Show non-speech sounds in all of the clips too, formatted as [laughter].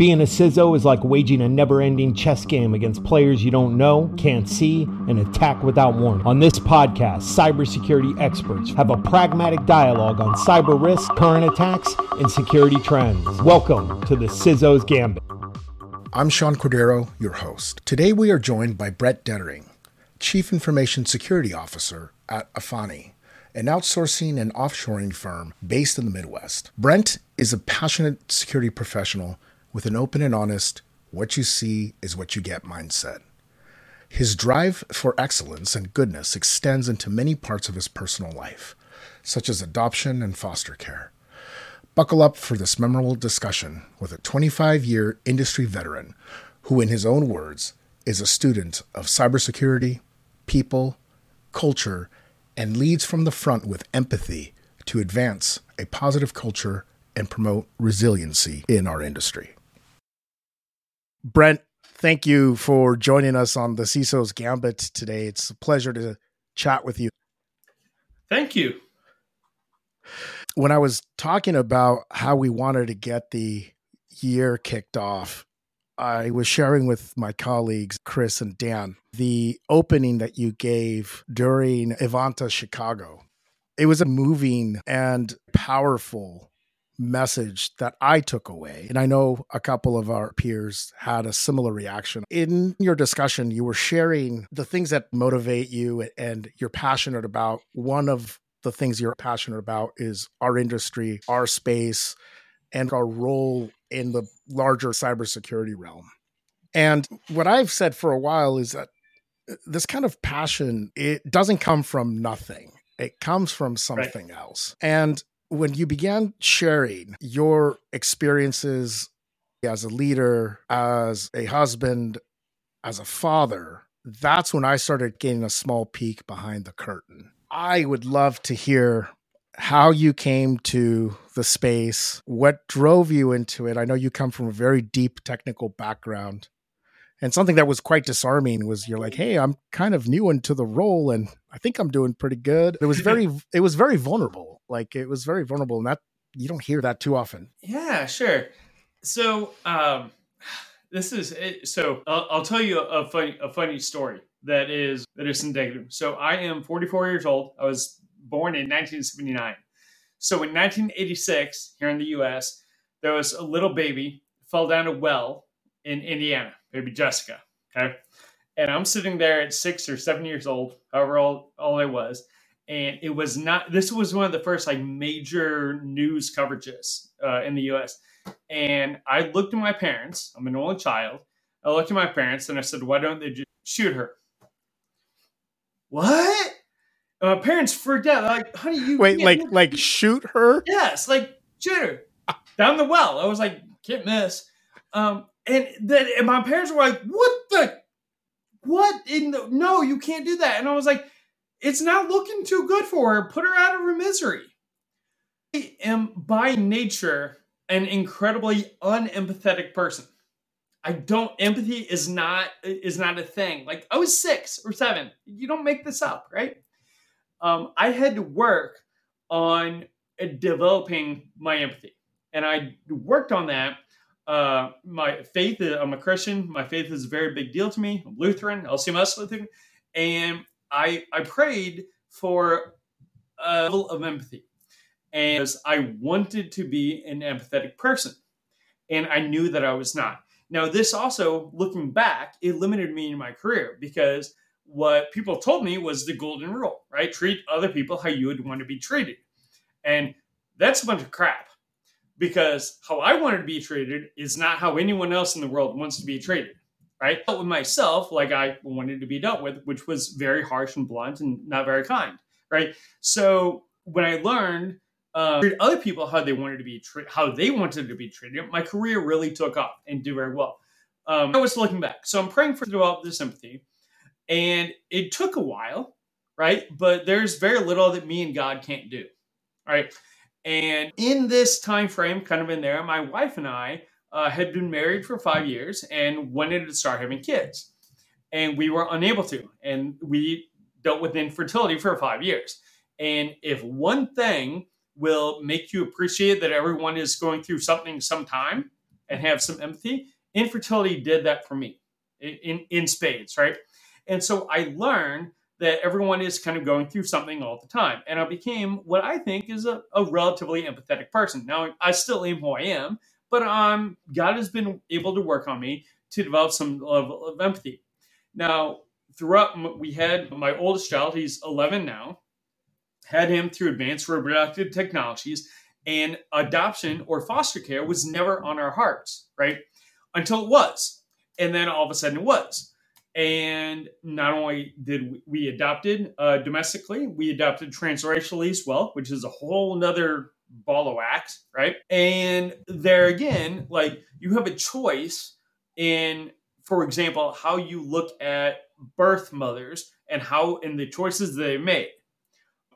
Being a CISO is like waging a never ending chess game against players you don't know, can't see, and attack without warning. On this podcast, cybersecurity experts have a pragmatic dialogue on cyber risk, current attacks, and security trends. Welcome to the CISO's Gambit. I'm Sean Cordero, your host. Today we are joined by Brent Deterding, Chief Information Security Officer at Afani an outsourcing and offshoring firm based in the Midwest. Brent is a passionate security professional with an open and honest, what you see is what you get mindset. His drive for excellence and goodness extends into many parts of his personal life, such as adoption and foster care. Buckle up for this memorable discussion with a 25 year industry veteran who, in his own words, is a student of cybersecurity, people, culture, and leads from the front with empathy to advance a positive culture and promote resiliency in our industry. Brent, thank you for joining us on the CISO's Gambit today. It's a pleasure to chat with you. Thank you. When I was talking about how we wanted to get the year kicked off, I was sharing with my colleagues, Chris and Dan, the opening that you gave during Evanta Chicago. It was a moving and powerful message that I took away. And I know a couple of our peers had a similar reaction. In your discussion, you were sharing the things that motivate you and you're passionate about. One of the things you're passionate about is our industry, our space, and our role in the larger cybersecurity realm. And what I've said for a while is that uh, this kind of passion, it doesn't come from nothing. It comes from something right. else. And when you began sharing your experiences as a leader, as a husband, as a father, that's when I started getting a small peek behind the curtain. I would love to hear how you came to the space, what drove you into it. I know you come from a very deep technical background. And something that was quite disarming was you're like, "Hey, I'm kind of new into the role and I think I'm doing pretty good." It was [laughs] very it was very vulnerable like it was very vulnerable, and that you don't hear that too often. Yeah, sure. So um, [sighs] this is so I'll, I'll, tell you a funny a funny story that is that is indicative. So I am 44 years old. I was born in 1979. So in 1986, here in the U.S., there was a little baby fell down a well in Indiana, baby Jessica. Okay. And I'm sitting there at six or seven years old, however old all I was, and it was not this was one of the first like major news coverages uh, in the us and i looked at my parents i'm an only child i looked at my parents and i said why don't they just shoot her. What? And my parents freaked out They're like honey you wait like like shoot her? Yes like shoot her down the well. I was like can't miss. Um and then and my parents were like what the what in the no you can't do that and i was like it's not looking too good for her. Put her out of her misery. I am by nature an incredibly unempathetic person. I don't empathy is not is not a thing. Like I was six or seven. You don't make this up, right? Um, I had to work on developing my empathy, and I worked on that. Uh, my faith, I'm a Christian. My faith is a very big deal to me. I'm Lutheran, LCMS Lutheran, and I I prayed for a level of empathy, and I wanted to be an empathetic person, and I knew that I was not. Now, this also, looking back, it limited me in my career because what people told me was the golden rule, right? Treat other people how you would want to be treated, and that's a bunch of crap because how I wanted to be treated is not how anyone else in the world wants to be treated right? But with myself like I wanted to be dealt with, which was very harsh and blunt and not very kind, right? So when I learned uh, treat other people how they wanted to be treated, how they wanted to be treated, my career really took off and did very well. Um, I was looking back, so I'm praying for develop this empathy, and it took a while, right? But there's very little that me and God can't do, right? And in this time frame, kind of in there, my wife and I uh, had been married for five years and wanted to start having kids. And we were unable to. And we dealt with infertility for five years. And if one thing will make you appreciate that everyone is going through something sometime, and have some empathy. Infertility did that for me in, in, in spades, right? And so I learned that everyone is kind of going through something all the time. And I became what I think is a, a relatively empathetic person. Now, I still am who I am, but um, God has been able to work on me to develop some level of empathy. Now, throughout, we had my oldest child, he's 11 now, had him through advanced reproductive technologies, and adoption or foster care was never on our hearts, right? Until it was. And then all of a sudden it was. And not only did we adopted uh, domestically, we adopted transracially as well, which is a whole nother ball of wax, right? And there again, like you have a choice in, for example, how you look at birth mothers and how and the choices they made.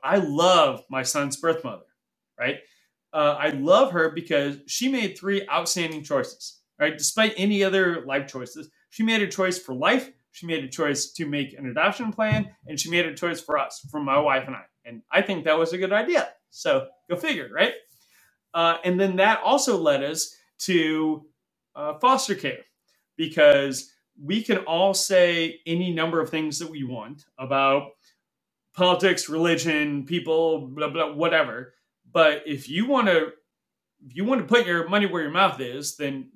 I love my son's birth mother, right? Uh, I love her because she made three outstanding choices, right? Despite any other life choices, she made a choice for life, she made a choice to make an adoption plan, and she made a choice for us, for my wife and I. And I think that was a good idea. So go figure, right? Uh, and then that also led us to uh, foster care because we can all say any number of things that we want about politics, religion, people, blah blah, whatever. But if you want to, if you want to put your money where your mouth is, then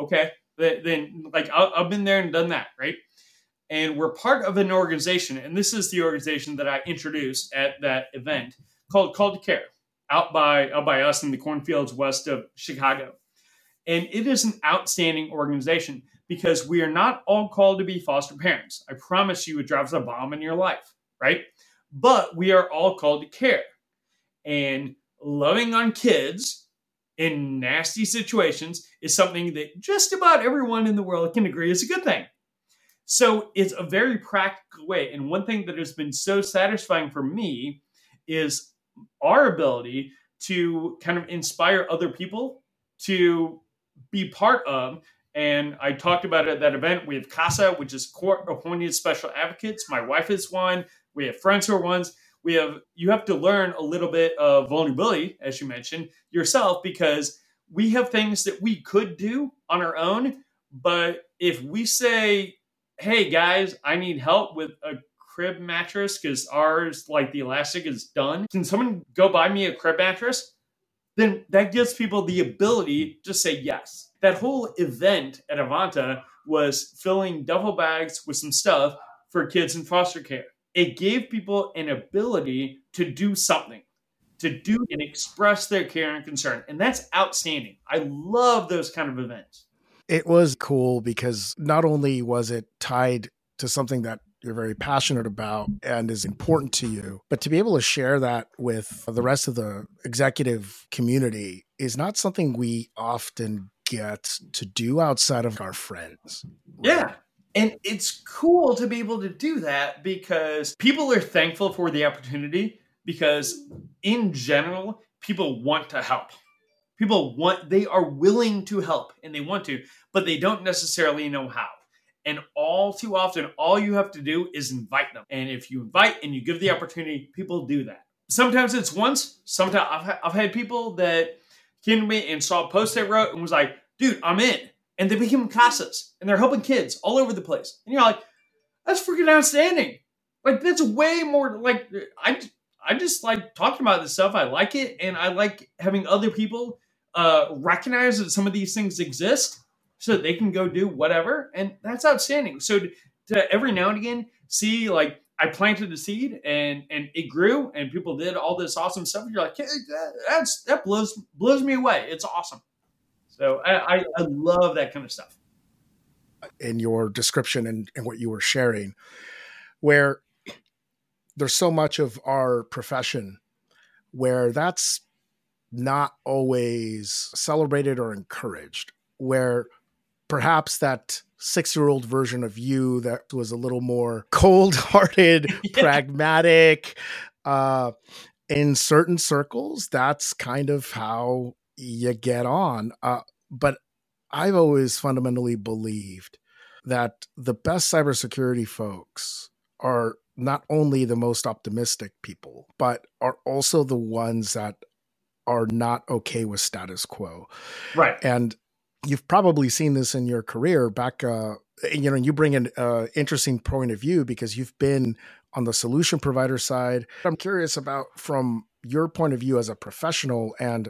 okay, then like I've been there and done that, right? and we're part of an organization, and this is the organization that I introduced at that event called Call to Care, out by out by us in the cornfields west of Chicago. And it is an outstanding organization because we are not all called to be foster parents. I promise you, it drops a bomb in your life, right? But we are all called to care. And loving on kids in nasty situations is something that just about everyone in the world can agree is a good thing. So it's a very practical way. And one thing that has been so satisfying for me is our ability to kind of inspire other people to be part of. And I talked about it at that event. We have CASA, which is court appointed special advocates. My wife is one. We have friends who are ones. We have you have to learn a little bit of vulnerability, as you mentioned, yourself, because we have things that we could do on our own. But if we say hey guys, I need help with a crib mattress because ours, like the elastic, is done. Can someone go buy me a crib mattress? Then that gives people the ability to say yes. That whole event at Evanta was filling duffel bags with some stuff for kids in foster care. It gave people an ability to do something, to do and express their care and concern. And that's outstanding. I love those kind of events. It was cool because not only was it tied to something that you're very passionate about and is important to you, but to be able to share that with the rest of the executive community is not something we often get to do outside of our friends. Yeah. And it's cool to be able to do that because people are thankful for the opportunity because, in general, people want to help. People want they are willing to help and they want to but they don't necessarily know how. And all too often all you have to do is invite them. And if you invite and you give the opportunity people do that. Sometimes it's once sometimes i've, I've had people that came to me and saw a post i wrote and was like dude i'm in and they became casas and they're helping kids all over the place and you're like that's freaking outstanding like that's way more like i I just like talking about this stuff. I like it, and I like having other people uh, recognize that some of these things exist so they can go do whatever. And that's outstanding. So to, to every now and again see like I planted a seed and and it grew and people did all this awesome stuff. You're like, hey, that, that's that blows blows me away. It's awesome. So I, I, I love that kind of stuff. In your description and, and what you were sharing, where there's so much of our profession where that's not always celebrated or encouraged, where perhaps that six year old version of you that was a little more [laughs] cold hearted, [laughs] yeah. pragmatic, uh, in certain circles, that's kind of how you get on. Uh, but I've always fundamentally believed that the best cybersecurity folks are not only the most optimistic people, but are also the ones that are not okay with status quo. Right. And you've probably seen this in your career back uh, you know you bring an uh, interesting point of view because you've been on the solution provider side i'm curious about from your point of view as a professional and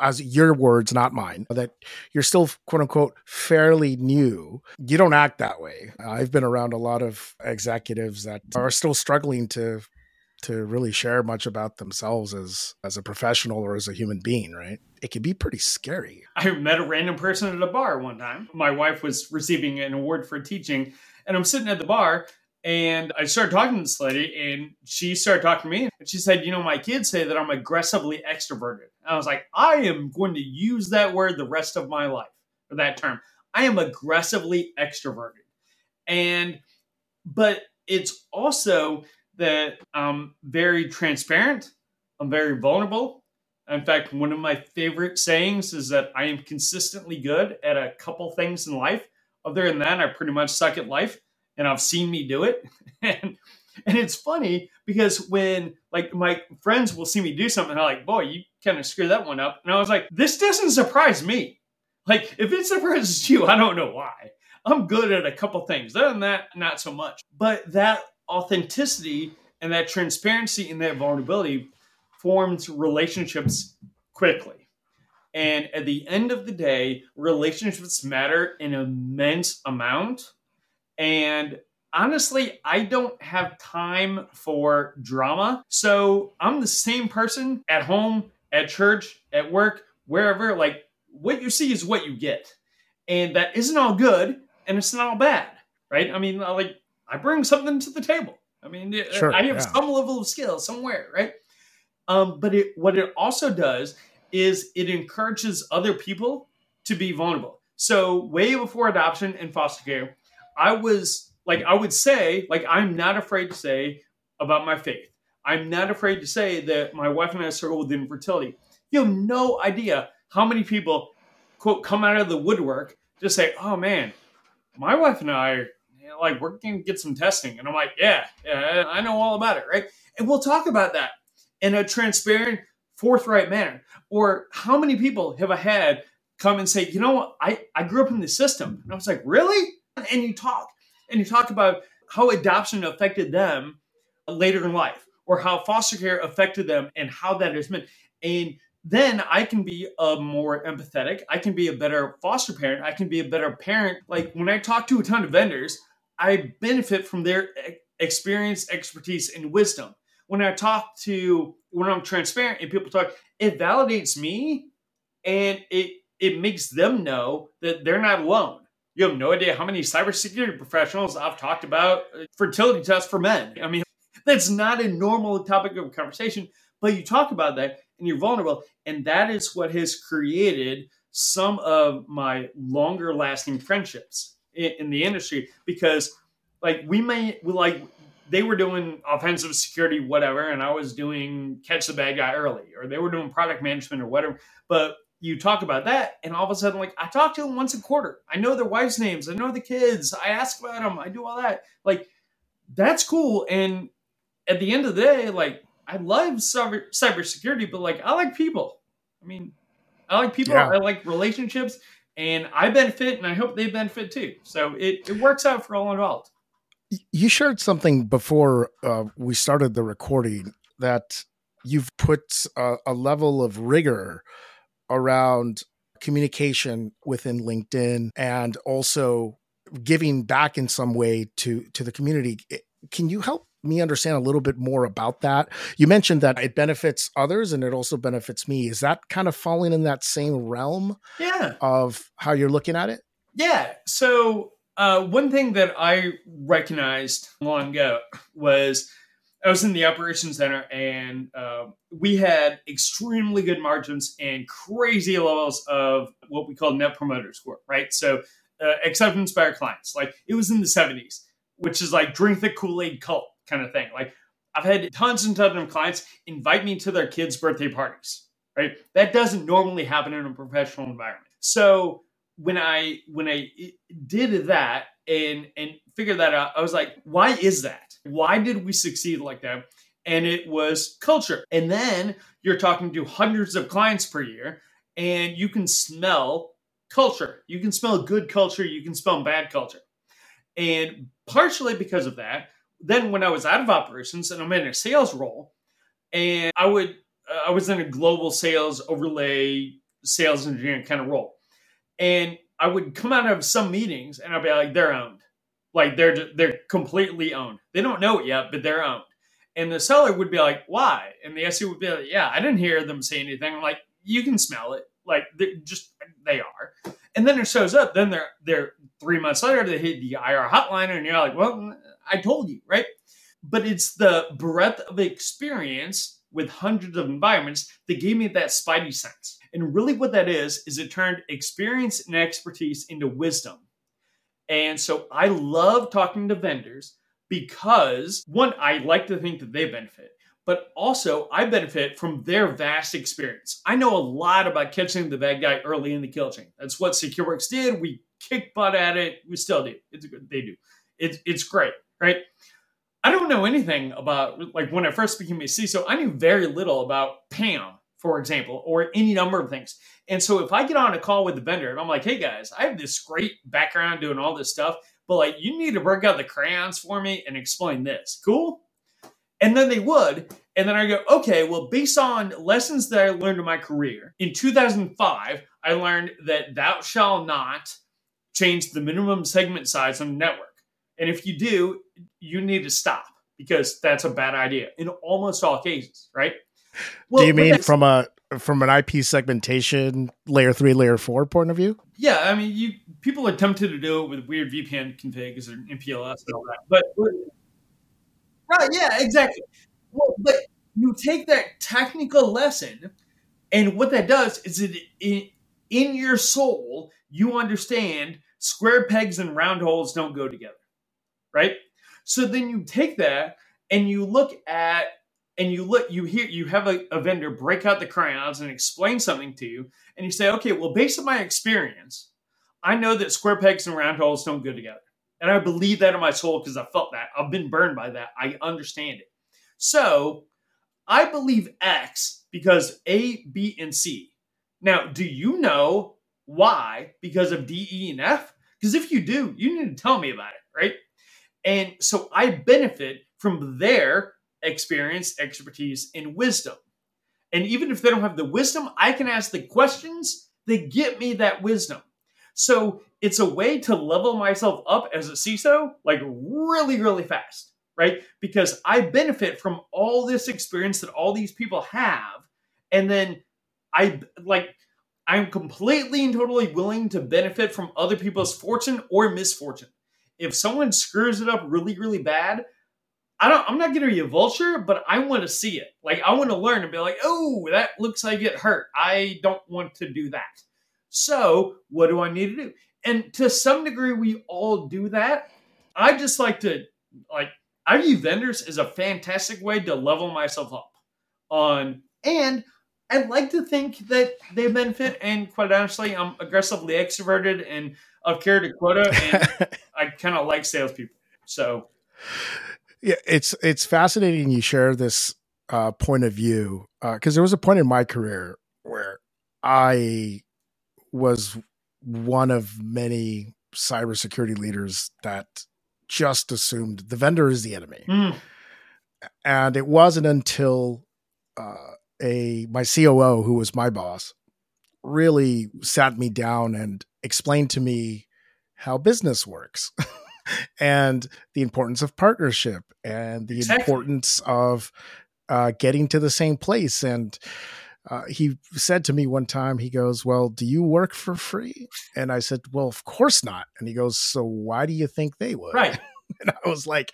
as your words not mine that you're still quote unquote fairly new you don't act that way i've been around a lot of executives that are still struggling to to really share much about themselves as as a professional or as a human being, right? It can be pretty scary. I met a random person at a bar one time. My wife was receiving an award for teaching, and I'm sitting at the bar and I started talking to this lady, and she started talking to me. And she said, You know, my kids say that I'm aggressively extroverted. And I was like, I am going to use that word the rest of my life, or that term. I am aggressively extroverted. And, but it's also that I'm very transparent. I'm very vulnerable. In fact, one of my favorite sayings is that I am consistently good at a couple things in life. Other than that, I pretty much suck at life, and I've seen me do it. [laughs] and and it's funny because when like my friends will see me do something, they're like, "Boy, you kind of screwed that one up," and I was like, "This doesn't surprise me. Like, if it surprises [laughs] you, I don't know why. I'm good at a couple things. Other than that, not so much. But that authenticity and that transparency and that vulnerability forms relationships quickly. And at the end of the day, relationships matter an immense amount. And honestly, I don't have time for drama. So I'm the same person at home, at church, at work, wherever. Like, what you see is what you get. And that isn't all good and it's not all bad, right? I mean, like, I bring something to the table. I mean, sure, I have yeah. some level of skill somewhere, right? Um, but it, what it also does is it encourages other people to be vulnerable. So way before adoption and foster care, I was like, I would say, like, I'm not afraid to say about my faith. I'm not afraid to say that my wife and I struggle with infertility. You have no idea how many people, quote, come out of the woodwork to say, oh man, my wife and I like we're gonna get some testing. And i'm like yeah yeah i know all about it right? And we'll talk about that in a transparent forthright manner. Or how many people have i had come and say you know what i i grew up in the system. And i was like really and you talk and you talk about how adoption affected them later in life or how foster care affected them and how that has been and then I can be a more empathetic. I can be a better foster parent. I can be a better parent. Like when I talk to a ton of vendors, I benefit from their experience, expertise, and wisdom. When I talk to, when I'm transparent and people talk, it validates me and it it makes them know that they're not alone. You have no idea how many cybersecurity professionals I've talked about uh, fertility tests for men. I mean, [laughs] that's not a normal topic of conversation, but you talk about that and you're vulnerable. And that is what has created some of my longer lasting friendships in, in the industry because like we may like they were doing offensive security whatever and i was doing catch the bad guy early or they were doing product management or whatever but you talk about that and all of a sudden like i talk to them once a quarter. I know their wives names. I know the kids. I ask about them i do all that. Like that's cool. And at the end of the day like i love cyber cybersecurity but like i like people. I mean i like people. Yeah. i like relationships and I benefit, and I hope they benefit too. So it, it works out for all involved. You shared something before uh, we started the recording that you've put a, a level of rigor around communication within LinkedIn and also giving back in some way to to the community. Can you help me understand a little bit more about that. You mentioned that it benefits others and it also benefits me. Is that kind of falling in that same realm yeah. of how you're looking at it? Yeah. So, uh, one thing that I recognized long ago was I was in the operations center and uh, we had extremely good margins and crazy levels of what we call net promoter score, right? So, uh, acceptance by our clients, like it was in the 70s, which is like drink the Kool Aid cult kind of thing. Like I've had tons and tons of clients invite me to their kids' birthday parties. Right, that doesn't normally happen in a professional environment. So when I when I did that and and figured that out, I was like, why is that? Why did we succeed like that? And it was culture. And then you're talking to hundreds of clients per year, and you can smell culture. You can smell good culture, you can smell bad culture. And partially because of that, then when I was out of operations and I'm in a sales role, and I would uh, I was in a global sales overlay sales engineering kind of role, and I would come out of some meetings and I'd be like, they're owned, like they're they're completely owned. They don't know it yet, but they're owned. And the seller would be like, why? And the SE would be like, yeah, I didn't hear them say anything. I'm like, you can smell it. Like just they are. And then it shows up. Then they're they're three months later they hit the IR hotline, and you're like, well, I told you, right? But it's the breadth of experience with hundreds of environments that gave me that spidey sense. And really, what that is is it turned experience and expertise into wisdom. And so I love talking to vendors because one, I like to think that they benefit but also I benefit from their vast experience. I know a lot about catching the bad guy early in the kill chain. That's what SecureWorks did. We kick butt at it. We still do. It's. They do. It's it's great, right? I don't know anything about like when I first became a CISO. I knew very little about PAM, for example, or any number of things. And so if I get on a call with the vendor and I'm like, "Hey guys, I have this great background doing all this stuff, but like you need to work out the crayons for me and explain this." Cool? And then they would. And then I go, okay, well, based on lessons that I learned in my career, in 2005, I learned that thou shall not change the minimum segment size on the network. And if you do, you need to stop because that's a bad idea in almost all cases, right? Well, do you mean from a from an IP segmentation layer three, layer four point of view? Yeah, I mean, you people are tempted to do it with weird VPN configs or MPLS and all that, but Right, yeah, exactly. Well, but you take that technical lesson, and what that does is it in, in your soul, you understand square pegs and round holes don't go together, right? So then you take that and you look at and you look you hear you have a, a vendor break out the crayons and explain something to you and you say okay well based on my experience i know that square pegs and round holes don't go together and I believe that in my soul because I felt that. I've been burned by that. I understand it. So I believe X because A, B, and C. Now, do you know why? Because of D, E, and F? Because if you do, you need to tell me about it, right? And so I benefit from their experience, expertise, and wisdom. And even if they don't have the wisdom, I can ask the questions that get me that wisdom. So it's a way to level myself up as a CISO, like really, really fast, right? Because I benefit from all this experience that all these people have. And then I like, I'm completely and totally willing to benefit from other people's fortune or misfortune. If someone screws it up really, really bad, I don't I'm not gonna be a vulture, but I want to see it. Like I want to learn and be like, oh, that looks like it hurt. I don't want to do that. So what do I need to do? And to some degree, we all do that. I just like to like I view vendors as a fantastic way to level myself up on and I'd like to think that they benefit and quite honestly I'm aggressively extroverted and I've carried a quota and [laughs] I kind of like salespeople. So yeah, it's it's fascinating you share this uh, point of view because uh, there was a point in my career where I was one of many cybersecurity leaders that just assumed the vendor is the enemy. Mm. And it wasn't until uh, a my COO, who was my boss, really sat me down and explained to me how business works [laughs] and the importance of partnership and the exactly. importance of uh, getting to the same place and uh, he said to me one time, he goes, Well, do you work for free? And I said, Well, of course not. And he goes, So why do you think they would? Right. [laughs] And I was like,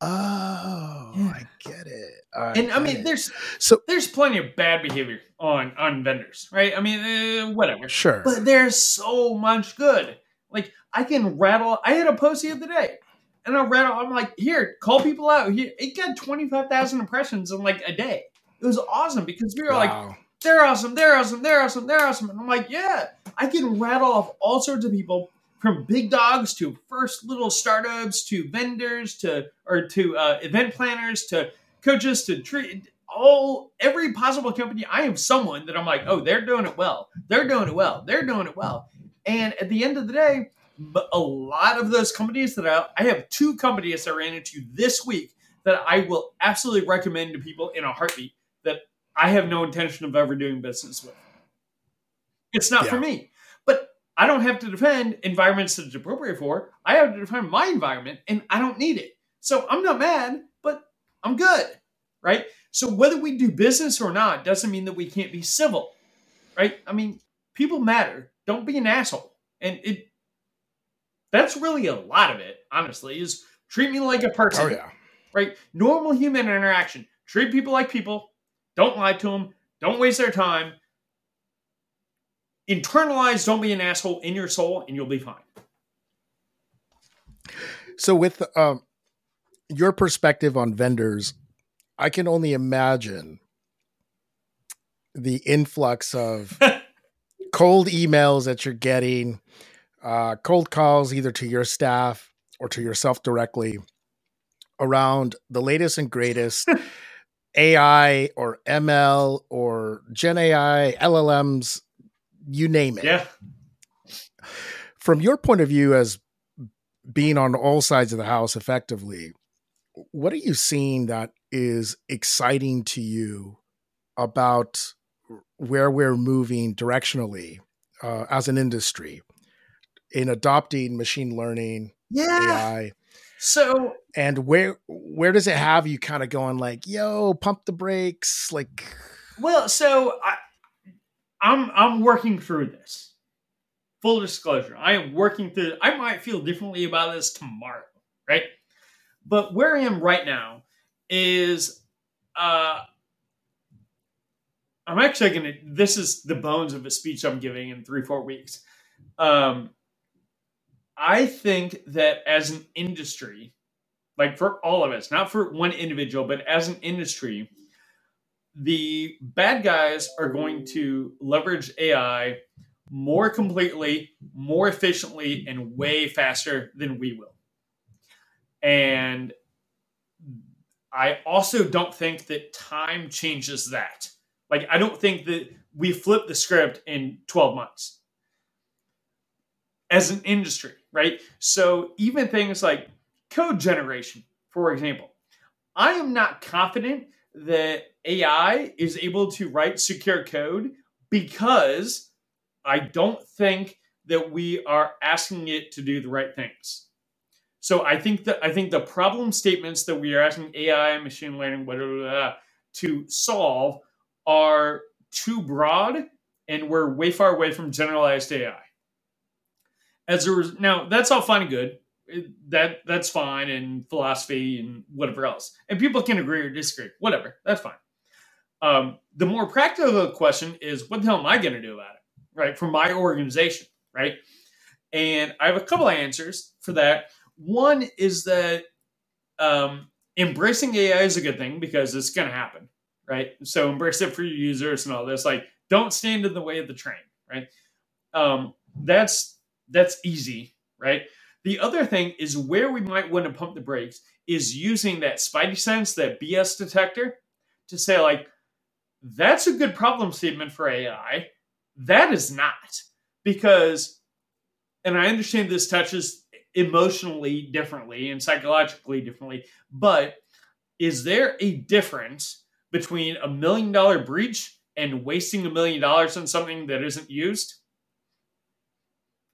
Oh, I get it. I and I mean, it. there's so there's plenty of bad behavior on on vendors, right? I mean, uh, whatever. Sure. But there's so much good. Like I can rattle. I had a post the other day, and I rattle. I'm like, here, call people out. Here, it got twenty five thousand impressions in like a day. It was awesome because we were wow. like they're awesome, they're awesome, they're awesome, they're awesome. And I'm like, yeah, I can rattle off all sorts of people from big dogs to first little startups to vendors to or to uh, event planners to coaches to treat all every possible company. I am someone that I'm like, oh, they're doing it well, they're doing it well, they're doing it well. And at the end of the day, but a lot of those companies that I, I have two companies I ran into this week that I will absolutely recommend to people in a heartbeat that I have no intention of ever doing business with. It's not yeah. for me. But I don't have to defend environments that it's appropriate for. I have to defend my environment and I don't need it. So I'm not mad, but I'm good. Right? So whether we do business or not doesn't mean that we can't be civil. Right? I mean, people matter. Don't be an asshole. And it that's really a lot of it, honestly, is treat me like a person. Oh, yeah. Right? Normal human interaction. Treat people like people. Don't lie to them. Don't waste their time. Internalize, don't be an asshole in your soul, and you'll be fine. So, with um, your perspective on vendors, I can only imagine the influx of [laughs] cold emails that you're getting, uh, cold calls either to your staff or to yourself directly around the latest and greatest [laughs] AI or ML or Gen AI, LLMs, you name it. Yeah. From your point of view as being on all sides of the house effectively, what are you seeing that is exciting to you about where we're moving directionally uh, as an industry in adopting machine learning, yeah. AI? So and where where does it have you kind of going like, yo, pump the brakes, like Well, so I I'm I'm working through this. Full disclosure, I am working through I might feel differently about this tomorrow, right? But where I am right now is uh I'm actually gonna this is the bones of a speech I'm giving in three, four weeks. Um I think that as an industry, like for all of us, not for one individual, but as an industry, the bad guys are going to leverage AI more completely, more efficiently, and way faster than we will. And I also don't think that time changes that. Like, I don't think that we flip the script in 12 months as an industry, right? So even things like code generation, for example, I am not confident that AI is able to write secure code because I don't think that we are asking it to do the right things. So I think that I think the problem statements that we are asking AI, machine learning, whatever, to solve are too broad, and we're way far away from generalized AI as a res- now that's all fine and good. It, that that's fine and philosophy and whatever else, and people can agree or disagree. Whatever, that's fine. Um, the more practical question is, what the hell am I going to do about it, right? For my organization, right? And I have a couple of answers for that. One is that um, embracing AI is a good thing because it's going to happen, right? So embrace it for your users and all this. Like, don't stand in the way of the train, right? Um, that's that's easy, right? The other thing is where we might want to pump the brakes is using that spidey sense, that BS detector, to say, like, that's a good problem statement for AI. That is not. Because, and I understand this touches emotionally differently and psychologically differently, but is there a difference between a million dollar breach and wasting a million dollars on something that isn't used?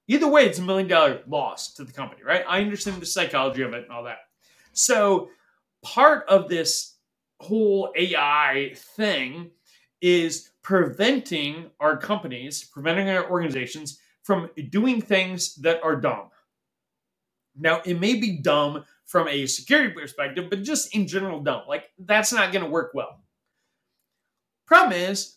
Either way, it's a million dollar loss to the company, right? I understand the psychology of it and all that. So, part of this whole AI thing is preventing our companies, preventing our organizations from doing things that are dumb. Now, it may be dumb from a security perspective, but just in general, dumb. Like, that's not going to work well. Problem is,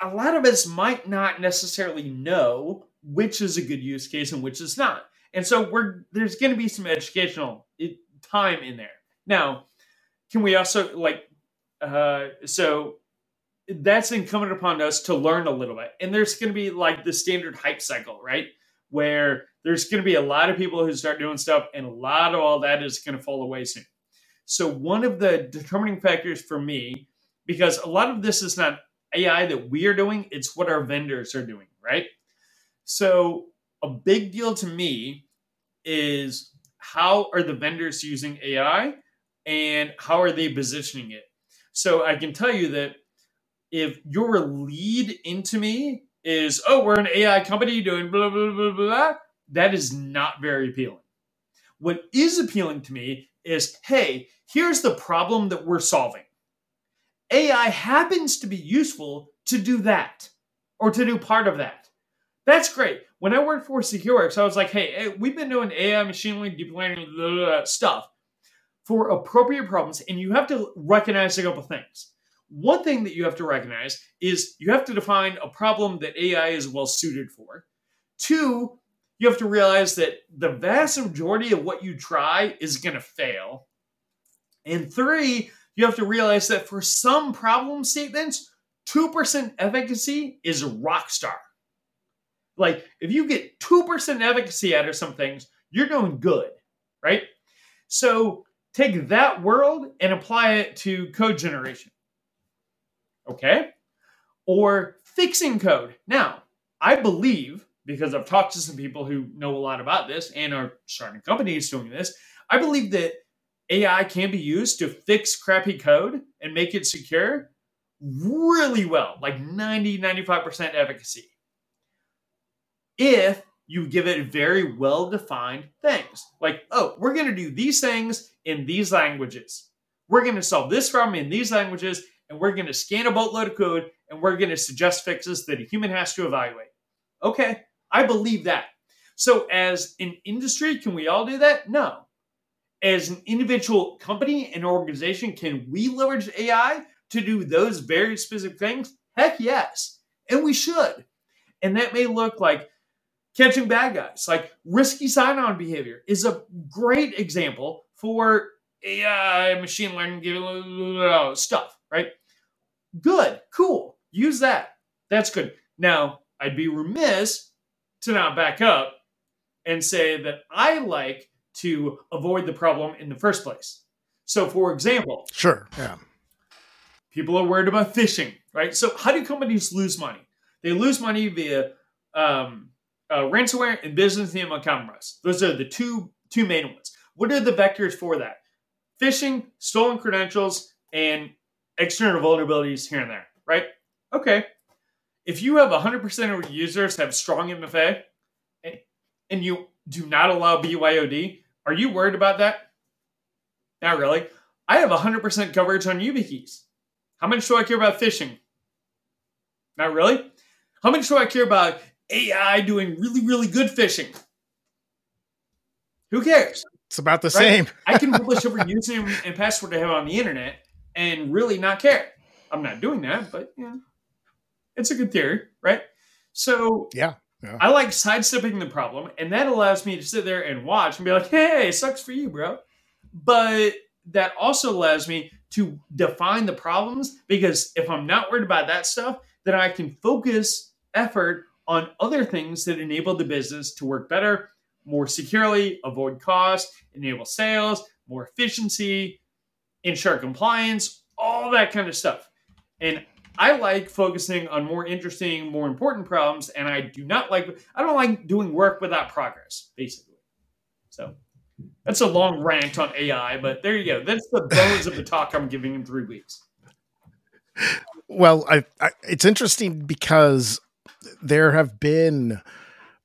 a lot of us might not necessarily know which is a good use case and which is not. And so we're there's going to be some educational time in there. Now, can we also like uh so that's incumbent upon us to learn a little bit. And there's going to be like the standard hype cycle, right? Where there's going to be a lot of people who start doing stuff and a lot of all that is going to fall away soon. So one of the determining factors for me because a lot of this is not AI that we are doing, it's what our vendors are doing, right? So, a big deal to me is how are the vendors using AI and how are they positioning it? So, I can tell you that if your lead into me is, oh, we're an AI company doing blah, blah, blah, blah, that is not very appealing. What is appealing to me is, hey, here's the problem that we're solving. AI happens to be useful to do that or to do part of that. That's great. When I worked for SecureWorks, I was like, hey, eh, we've been doing AI, machine learning, deep learning, blah, blah, blah, stuff for appropriate problems, and you have to recognize a couple things. One thing that you have to recognize is you have to define a problem that AI is well suited for. Two, you have to realize that the vast majority of what you try is going to fail. And three, you have to realize that for some problem statements, 2% efficacy is rock star. Like if you get 2% efficacy out of some things, you're doing good, right? So take that world and apply it to code generation. Okay? Or fixing code. Now, I believe, because I've talked to some people who know a lot about this and are starting companies doing this, I believe that AI can be used to fix crappy code and make it secure really well, like 90, 95% efficacy. If you give it very well defined things, like, oh, we're going to do these things in these languages. We're going to solve this problem in these languages, and we're going to scan a boatload of code and we're going to suggest fixes that a human has to evaluate. Okay, I believe that. So, as an industry, can we all do that? No. As an individual company and organization, can we leverage AI to do those very specific things? Heck yes. And we should. And that may look like catching bad guys, like risky sign on behavior is a great example for AI, machine learning stuff, right? Good, cool. Use that. That's good. Now, I'd be remiss to not back up and say that I like to avoid the problem in the first place. So, for example, sure, yeah, people are worried about phishing, right? So, how do companies lose money? They lose money via um, uh, ransomware and business email compromise. Those are the two two main ones. What are the vectors for that? Phishing, stolen credentials, and external vulnerabilities here and there, right? Okay. If you have 100% of your users have strong MFA and you do not allow BYOD, are you worried about that? Not really. I have 100% coverage on YubiKeys. How much do I care about phishing? Not really. How much do I care about AI doing really, really good phishing? Who cares? It's about the right? same. I can [laughs] publish every username and password I have on the internet and really not care. I'm not doing that, but yeah, it's a good theory, right? So yeah, yeah. I like sidestepping the problem, and that allows me to sit there and watch and be like, "Hey, sucks for you, bro." But that also allows me to define the problems because if I'm not worried about that stuff, then I can focus effort on other things that enable the business to work better, more securely, avoid cost, enable sales, more efficiency, ensure compliance, all that kind of stuff. And I like focusing on more interesting, more important problems, and I do not like I don't like doing work without progress, basically. So that's a long rant on AI, but there you go. That's the bones of the talk I'm giving in three weeks. Well, I, I, it's interesting because there have been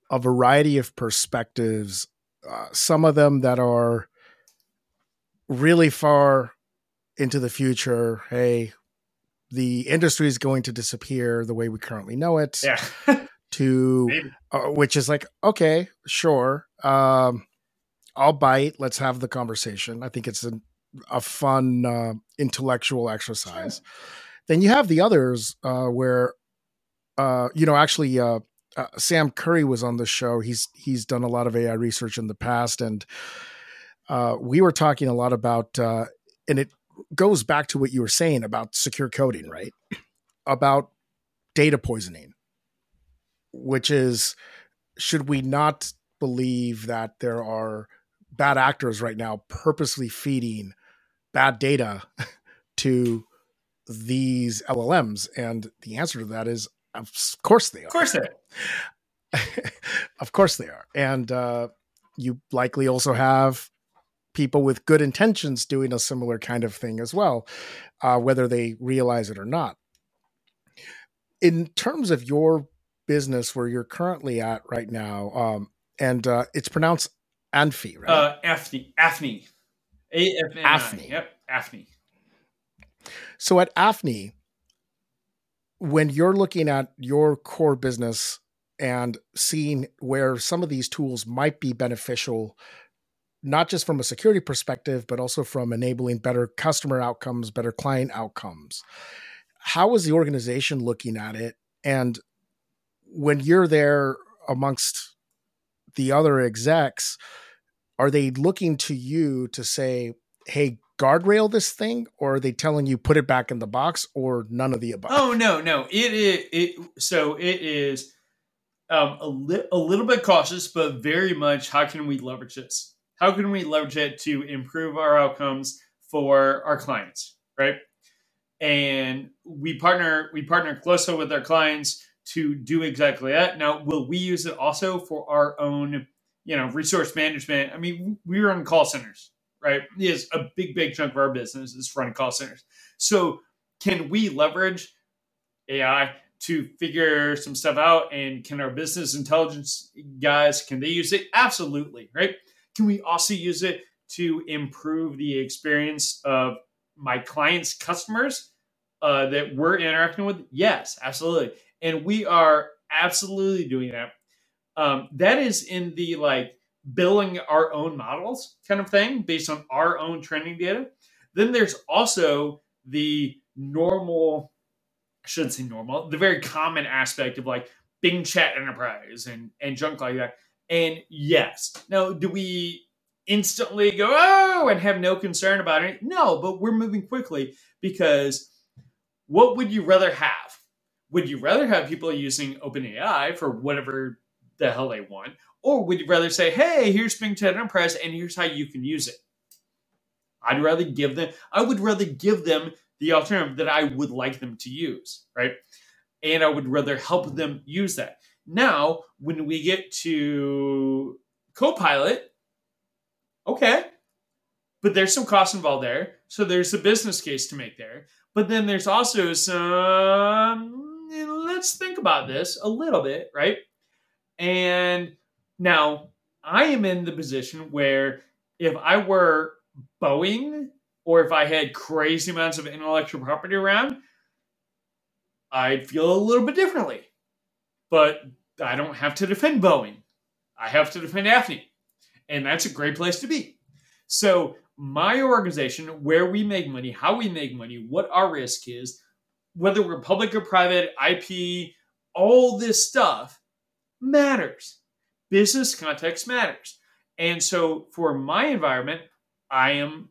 a variety of perspectives. Uh, some of them that are really far into the future, hey, the industry is going to disappear the way we currently know it. Yeah. [laughs] to uh, which is like, okay, sure. Um, I'll bite. Let's have the conversation. I think it's a, a fun uh, intellectual exercise. Sure. Then you have the others uh, where, uh, you know, actually, uh, uh, Sam Curry was on the show. He's he's done a lot of AI research in the past, and uh, we were talking a lot about, and it goes back to what you were saying about secure coding, right? About data poisoning, which is should we not believe that there are bad actors right now purposely feeding bad data [laughs] to these LLMs? And the answer to that is, of course they are. Of course they are. [laughs] of course they are. And uh, you likely also have people with good intentions doing a similar kind of thing as well, uh, whether they realize it or not. In terms of your business where you're currently at right now, um, and uh, it's pronounced Anfi, right? Uh, Afni. Afni. Afni. Yep. Afni. So at Afni, when you're looking at your core business and seeing where some of these tools might be beneficial, not just from a security perspective, but also from enabling better customer outcomes, better client outcomes, how is the organization looking at it? And when you're there amongst the other execs, are they looking to you to say, hey, guardrail this thing, or are they telling you put it back in the box, or none of the above? Oh no, no. It is it, so it is um, a, li- a little bit cautious, but very much how can we leverage this? How can we leverage it to improve our outcomes for our clients, right? And we partner we partner closely with our clients to do exactly that. Now, will we use it also for our own, you know, resource management? I mean, we run call centers, right? Is a big, big chunk of our business is running call centers. So, can we leverage AI to figure some stuff out? And can our business intelligence guys can they use it? Absolutely, right? Can we also use it to improve the experience of my clients' customers uh, that we're interacting with? Yes, absolutely and we are absolutely doing that. Um, that is in the like building our own models kind of thing based on our own training data. Then there's also the normal, I shouldn't say normal, the very common aspect of like Bing Chat Enterprise and and junk like that. And yes, now do we instantly go oh and have no concern about it? No, but we're moving quickly because what would you rather have? would you rather have people using OpenAI for whatever the hell they want? Or would you rather say, hey, here's Chat Enterprise and here's how you can use it? I'd rather give them, I would rather give them the alternative that I would like them to use, right? And I would rather help them use that. Now, when we get to Copilot, okay, but there's some cost involved there. So there's a business case to make there. But then there's also some let's think about this a little bit, right? And now I am in the position where if I were Boeing or if I had crazy amounts of intellectual property around, I'd feel a little bit differently. But I don't have to defend Boeing. I have to defend Afni. And that's a great place to be. So, my organization, where we make money, how we make money, what our risk is, whether we're public or private, IP, all this stuff matters. Business context matters. And so for my environment, I am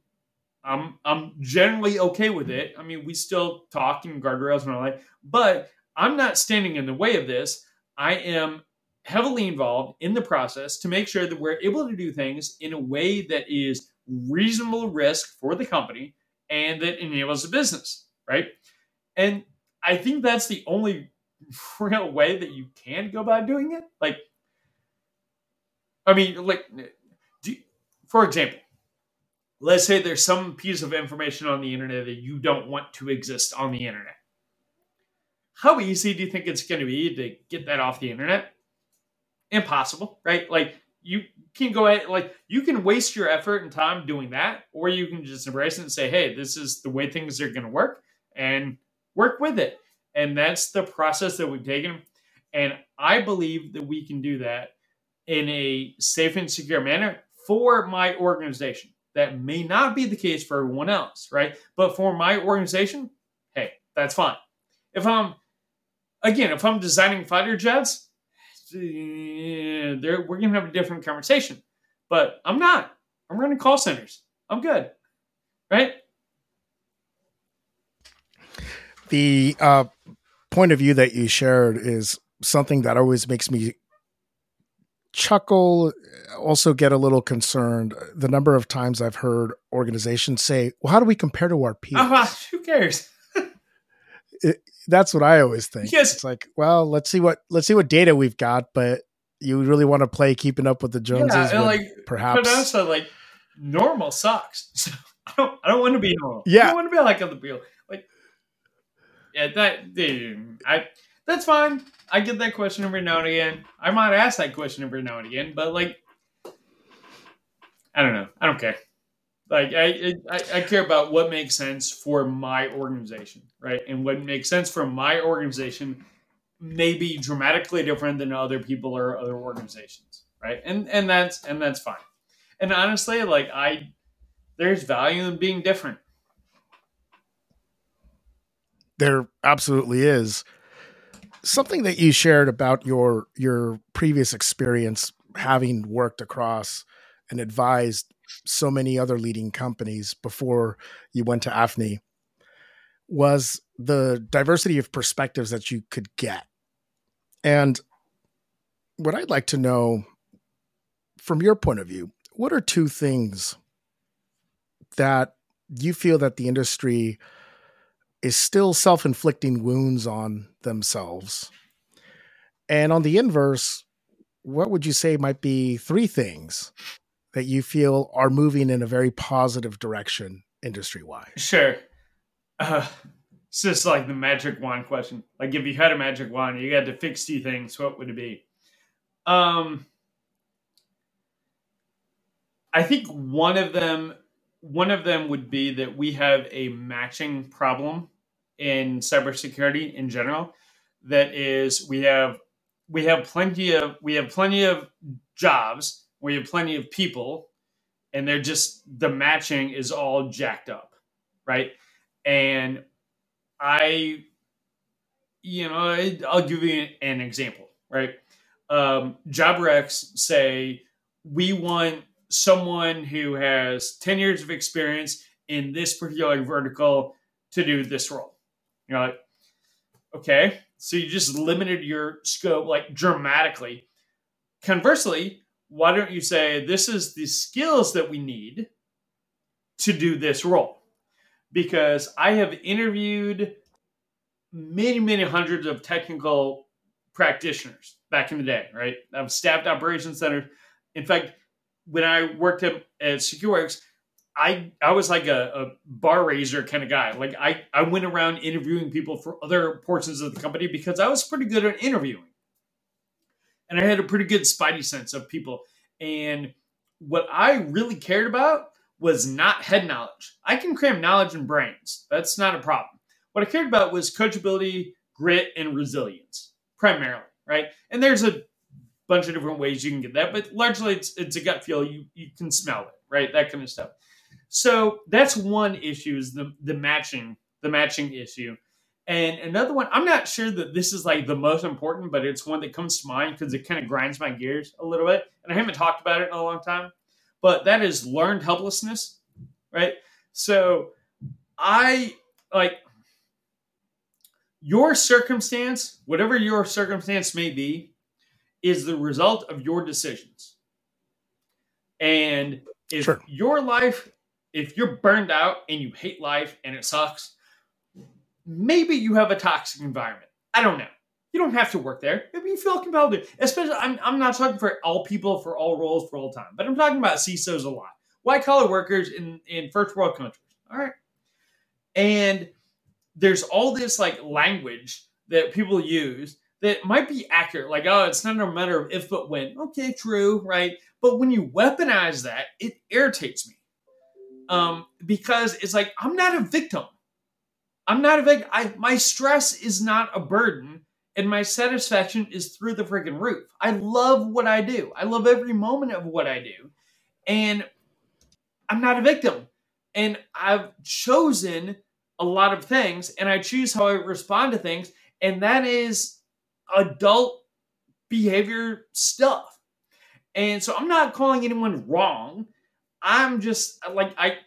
I'm I'm generally okay with it. I mean, we still talk and guardrails and all that, but I'm not standing in the way of this. I am heavily involved in the process to make sure that we're able to do things in a way that is reasonable risk for the company and that enables the business, right? And I think that's the only [laughs] real way that you can go about doing it. Like, I mean, like, do, for example, let's say there's some piece of information on the internet that you don't want to exist on the internet. How easy do you think it's going to be to get that off the internet? Impossible, right? Like, you can go ahead, like, you can waste your effort and time doing that, or you can just embrace it and say, hey, this is the way things are going to work. And work with it. And that's the process that we've taken. And I believe that we can do that in a safe and secure manner for my organization. That may not be the case for everyone else, right? But for my organization, hey, that's fine. If I'm, again, if I'm designing fighter jets, we're going to have a different conversation. But I'm not. I'm running call centers. I'm good, right? the uh, point of view that you shared is something that always makes me chuckle, also get a little concerned. The number of times I've heard organizations say, "Well, how do we compare to our peers?" Uh, [laughs] who cares? [laughs] it, that's what I always think. Yes. It's like, well, let's see what let's see what data we've got, but you really want to play keeping up with the Joneses. Yeah, like perhaps but also like normal sucks. [laughs] So I don't I don't want to be normal. I Yeah. don't want to be like other people. Yeah, that I that's fine. I get that question every now and again. I might ask that question every now and again, but like I don't know. I don't care. Like I, I, I care about what makes sense for my organization, right? And what makes sense for my organization may be dramatically different than other people or other organizations, right? And and that's and that's fine. And honestly, like I, there's value in being different. There absolutely is something that you shared about your your previous experience having worked across and advised so many other leading companies before you went to AFNI was the diversity of perspectives that you could get. And what I'd like to know from your point of view, what are two things that you feel that the industry is still self inflicting wounds on themselves? And on the inverse, what would you say might be three things that you feel are moving in a very positive direction industry wide? Sure. Uh, it's just like the magic wand question. Like if you had a magic wand, you had to fix two things. What would it be? Um, I think one of them, one of them would be that we have a matching problem in cybersecurity in general. That is, we have we have plenty of we have plenty of jobs. We have plenty of people, and they're just the matching is all jacked up, right? And I, you know, I'll give you an example, right? Um, job recs say we want someone who has 10 years of experience in this particular vertical to do this role. You're like, okay, so you just limited your scope like dramatically. Conversely, why don't you say this is the skills that we need to do this role? Because I have interviewed many, many hundreds of technical practitioners back in the day, right? I've staffed operations centers. In fact, when I worked at, at SecureWorks, I I was like a, a bar raiser kind of guy. Like I, I went around interviewing people for other portions of the company because I was pretty good at interviewing. And I had a pretty good spidey sense of people. And what I really cared about was not head knowledge. I can cram knowledge in brains. That's not a problem. What I cared about was coachability, grit, and resilience, primarily, right? And there's a bunch of different ways you can get that, but largely it's it's a gut feel. You you can smell it, right? That kind of stuff. So that's one issue is the the matching the matching issue. And another one, I'm not sure that this is like the most important, but it's one that comes to mind because it kind of grinds my gears a little bit. And I haven't talked about it in a long time, but that is learned helplessness, right? So I like your circumstance, whatever your circumstance may be, is the result of your decisions. And if Sure. your life, if you're burned out and you hate life and it sucks, maybe you have a toxic environment. I don't know. You don't have to work there. Maybe you feel compelled to. Especially, I'm, I'm not talking for all people, for all roles, for all time, but I'm talking about CISOs a lot. White collar workers in, in first world countries. All right. And there's all this like language that people use that might be accurate. Like, oh, it's not a matter of if but when. Okay, true, right? But when you weaponize that, it irritates me. Um, because it's like I'm not a victim. I'm not a victim. I my stress is not a burden, and my satisfaction is through the freaking roof. I love what I do. I love every moment of what I do, and I'm not a victim. And I've chosen a lot of things, and I choose how I respond to things, and that is adult behavior stuff. And so I'm not calling anyone wrong. I'm just like I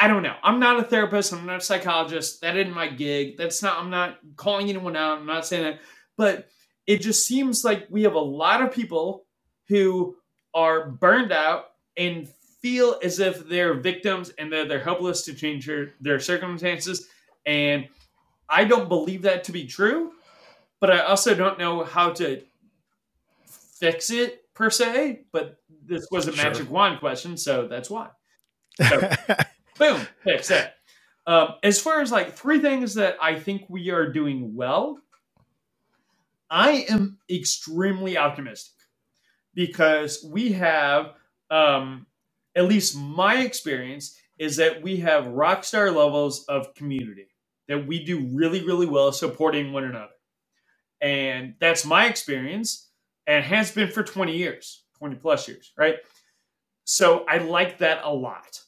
I don't know. I'm not a therapist, I'm not a psychologist. That isn't my gig. That's not I'm not calling anyone out. I'm not saying that. But it just seems like we have a lot of people who are burned out and feel as if they're victims and that they're helpless to change their, their circumstances. And I don't believe that to be true, but I also don't know how to fix it per se, but this was a Sure. magic wand question, so that's why. So, [laughs] boom, fix that. Um, as far as like three things that I think we are doing well, I am extremely optimistic because we have, um, at least my experience is that we have rock star levels of community that we do really, really well supporting one another. And that's my experience and has been for 20 years, 20 plus years, right? So I like that a lot.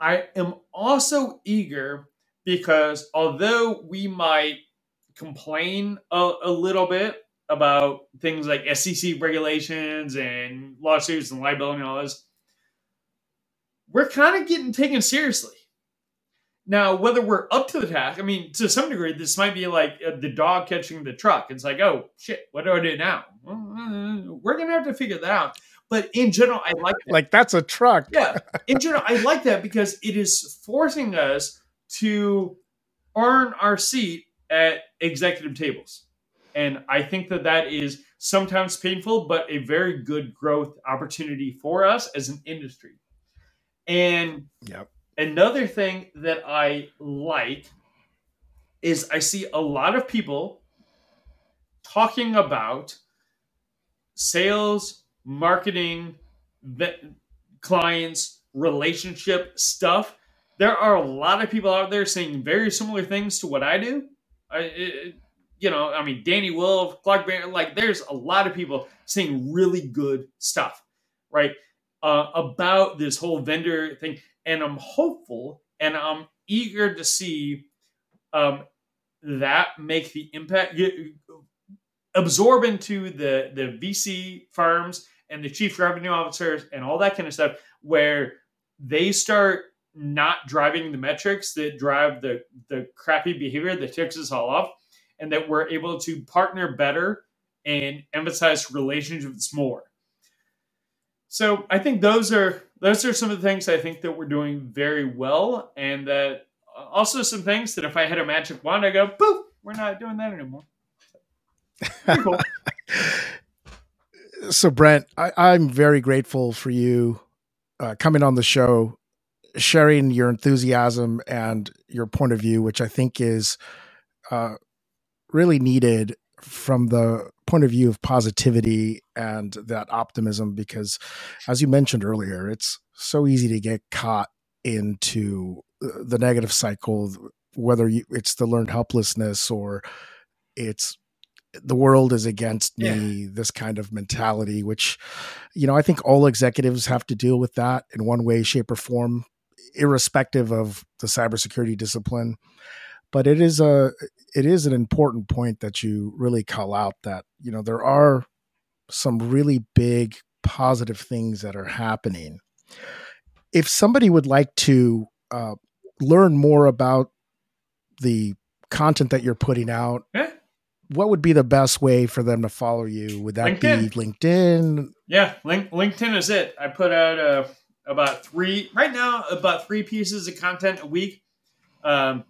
I am also eager because although we might complain a, a little bit about things like SEC regulations and lawsuits and liability and all this, we're kind of getting taken seriously. Now, whether we're up to the task, I mean, to some degree, this might be like uh, the dog catching the truck. It's like, oh shit, what do I do now? We're gonna have to figure that out. But in general, I like that. like that's a truck. yeah, in general, I like that because it is forcing us to earn our seat at executive tables, and I think that that is sometimes painful, but a very good growth opportunity for us as an industry. And Yep. Another thing that I like is I see a lot of people talking about sales, marketing, clients, relationship stuff. There are a lot of people out there saying very similar things to what I do. I, it, you know, I mean, Danny Wolf, Clark Bear, like there's a lot of people saying really good stuff, right? Uh, about this whole vendor thing. And I'm hopeful and I'm eager to see um, that make the impact, get, absorb into the, the VC firms and the chief revenue officers and all that kind of stuff, where they start not driving the metrics that drive the, the crappy behavior that ticks us all off, and that we're able to partner better and emphasize relationships more. So I think those are those are some of the things I think that we're doing very well, and that uh, also some things that if I had a magic wand, I go poof, we're not doing that anymore. [laughs] So Brent, I, I'm very grateful for you uh, coming on the show, sharing your enthusiasm and your point of view, which I think is uh, really needed from the point of view of positivity and that optimism. Because, as you mentioned earlier, it's so easy to get caught into uh, the negative cycle, whether you, it's the learned helplessness or it's the world is against me this kind of mentality which you know i think all executives have to deal with that in one way shape or form irrespective of the cybersecurity discipline but it is a it is an important point that you really call out that you know there are some really big positive things that are happening if somebody would like to uh, learn more about the content that you're putting out Yeah. what would be the best way for them to follow you? Would that LinkedIn. be LinkedIn? Yeah, link, LinkedIn is it. I put out uh, about three right now, about three pieces of content a week. Um,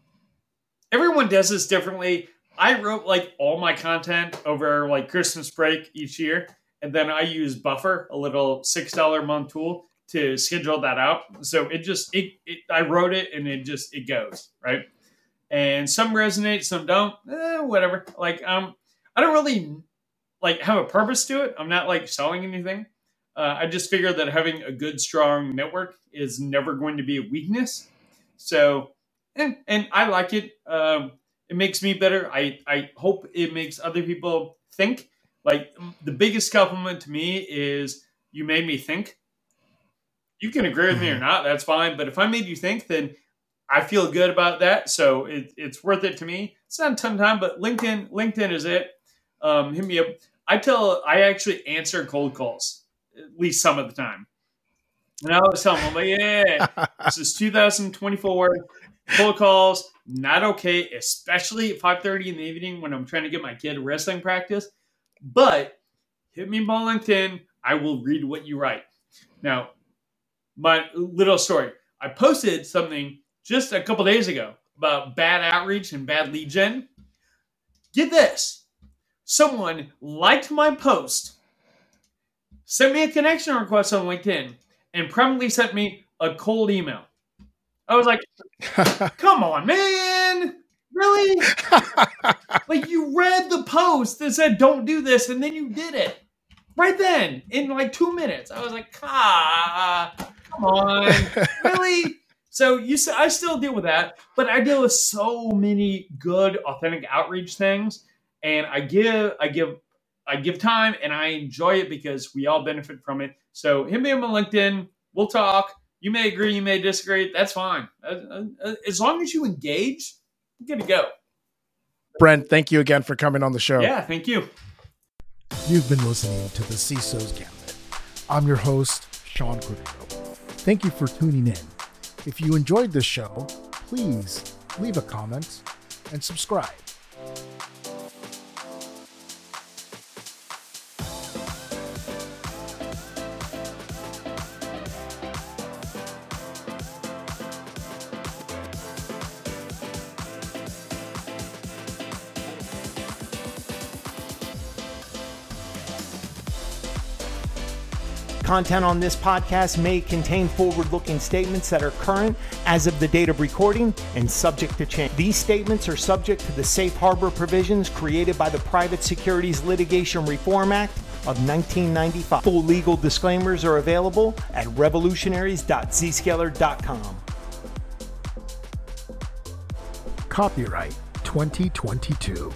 everyone does this differently. I wrote like all my content over like Christmas break each year, and then I use Buffer, a little six dollar a month tool, to schedule that out. So it just it, it I wrote it and it just it goes right. And some resonate, some don't. Eh, whatever. Like um, I don't really like have a purpose to it. I'm not like selling anything. Uh, I just figure that having a good, strong network is never going to be a weakness. So, and, and I like it. Um, it makes me better. I, I hope it makes other people think. Like the biggest compliment to me is you made me think. You can agree with me or not, that's fine. But if I made you think, then I feel good about that. So it, it's worth it to me. It's not a ton of time, but LinkedIn, LinkedIn is it. Um, hit me up. I tell, I actually answer cold calls at least some of the time. And I always tell them, I'm like, yeah, [laughs] this is 2024. Cold calls, not okay, especially at 5.30 in the evening when I'm trying to get my kid wrestling practice. But hit me on LinkedIn. I will read what you write. Now, my little story. I posted something just a couple days ago about bad outreach and bad lead gen. Get this. Someone liked my post sent me a connection request on LinkedIn and promptly sent me a cold email. I was like, [laughs] come on, man. Really? [laughs] like you read the post that said don't do this and then you did it. Right then, in like two minutes. I was like, ah, come on. [laughs] really? So you I still deal with that, but I deal with so many good authentic outreach things. And I give I give I give time and I enjoy it because we all benefit from it. So hit me up on LinkedIn. We'll talk. You may agree, you may disagree. That's fine. Uh, uh, uh, as long as you engage, you're good to go. Brent, thank you again for coming on the show. Yeah, thank you. You've been listening to the CISO's Gambit. I'm your host, Sean Cordero. Thank you for tuning in. If you enjoyed this show, please leave a comment and subscribe. Content on this podcast may contain forward looking statements that are current as of the date of recording and subject to change. These statements are subject to the safe harbor provisions created by the Private Securities Litigation Reform Act of 1995. Full legal disclaimers are available at revolutionaries.zscaler.com. Copyright 2022.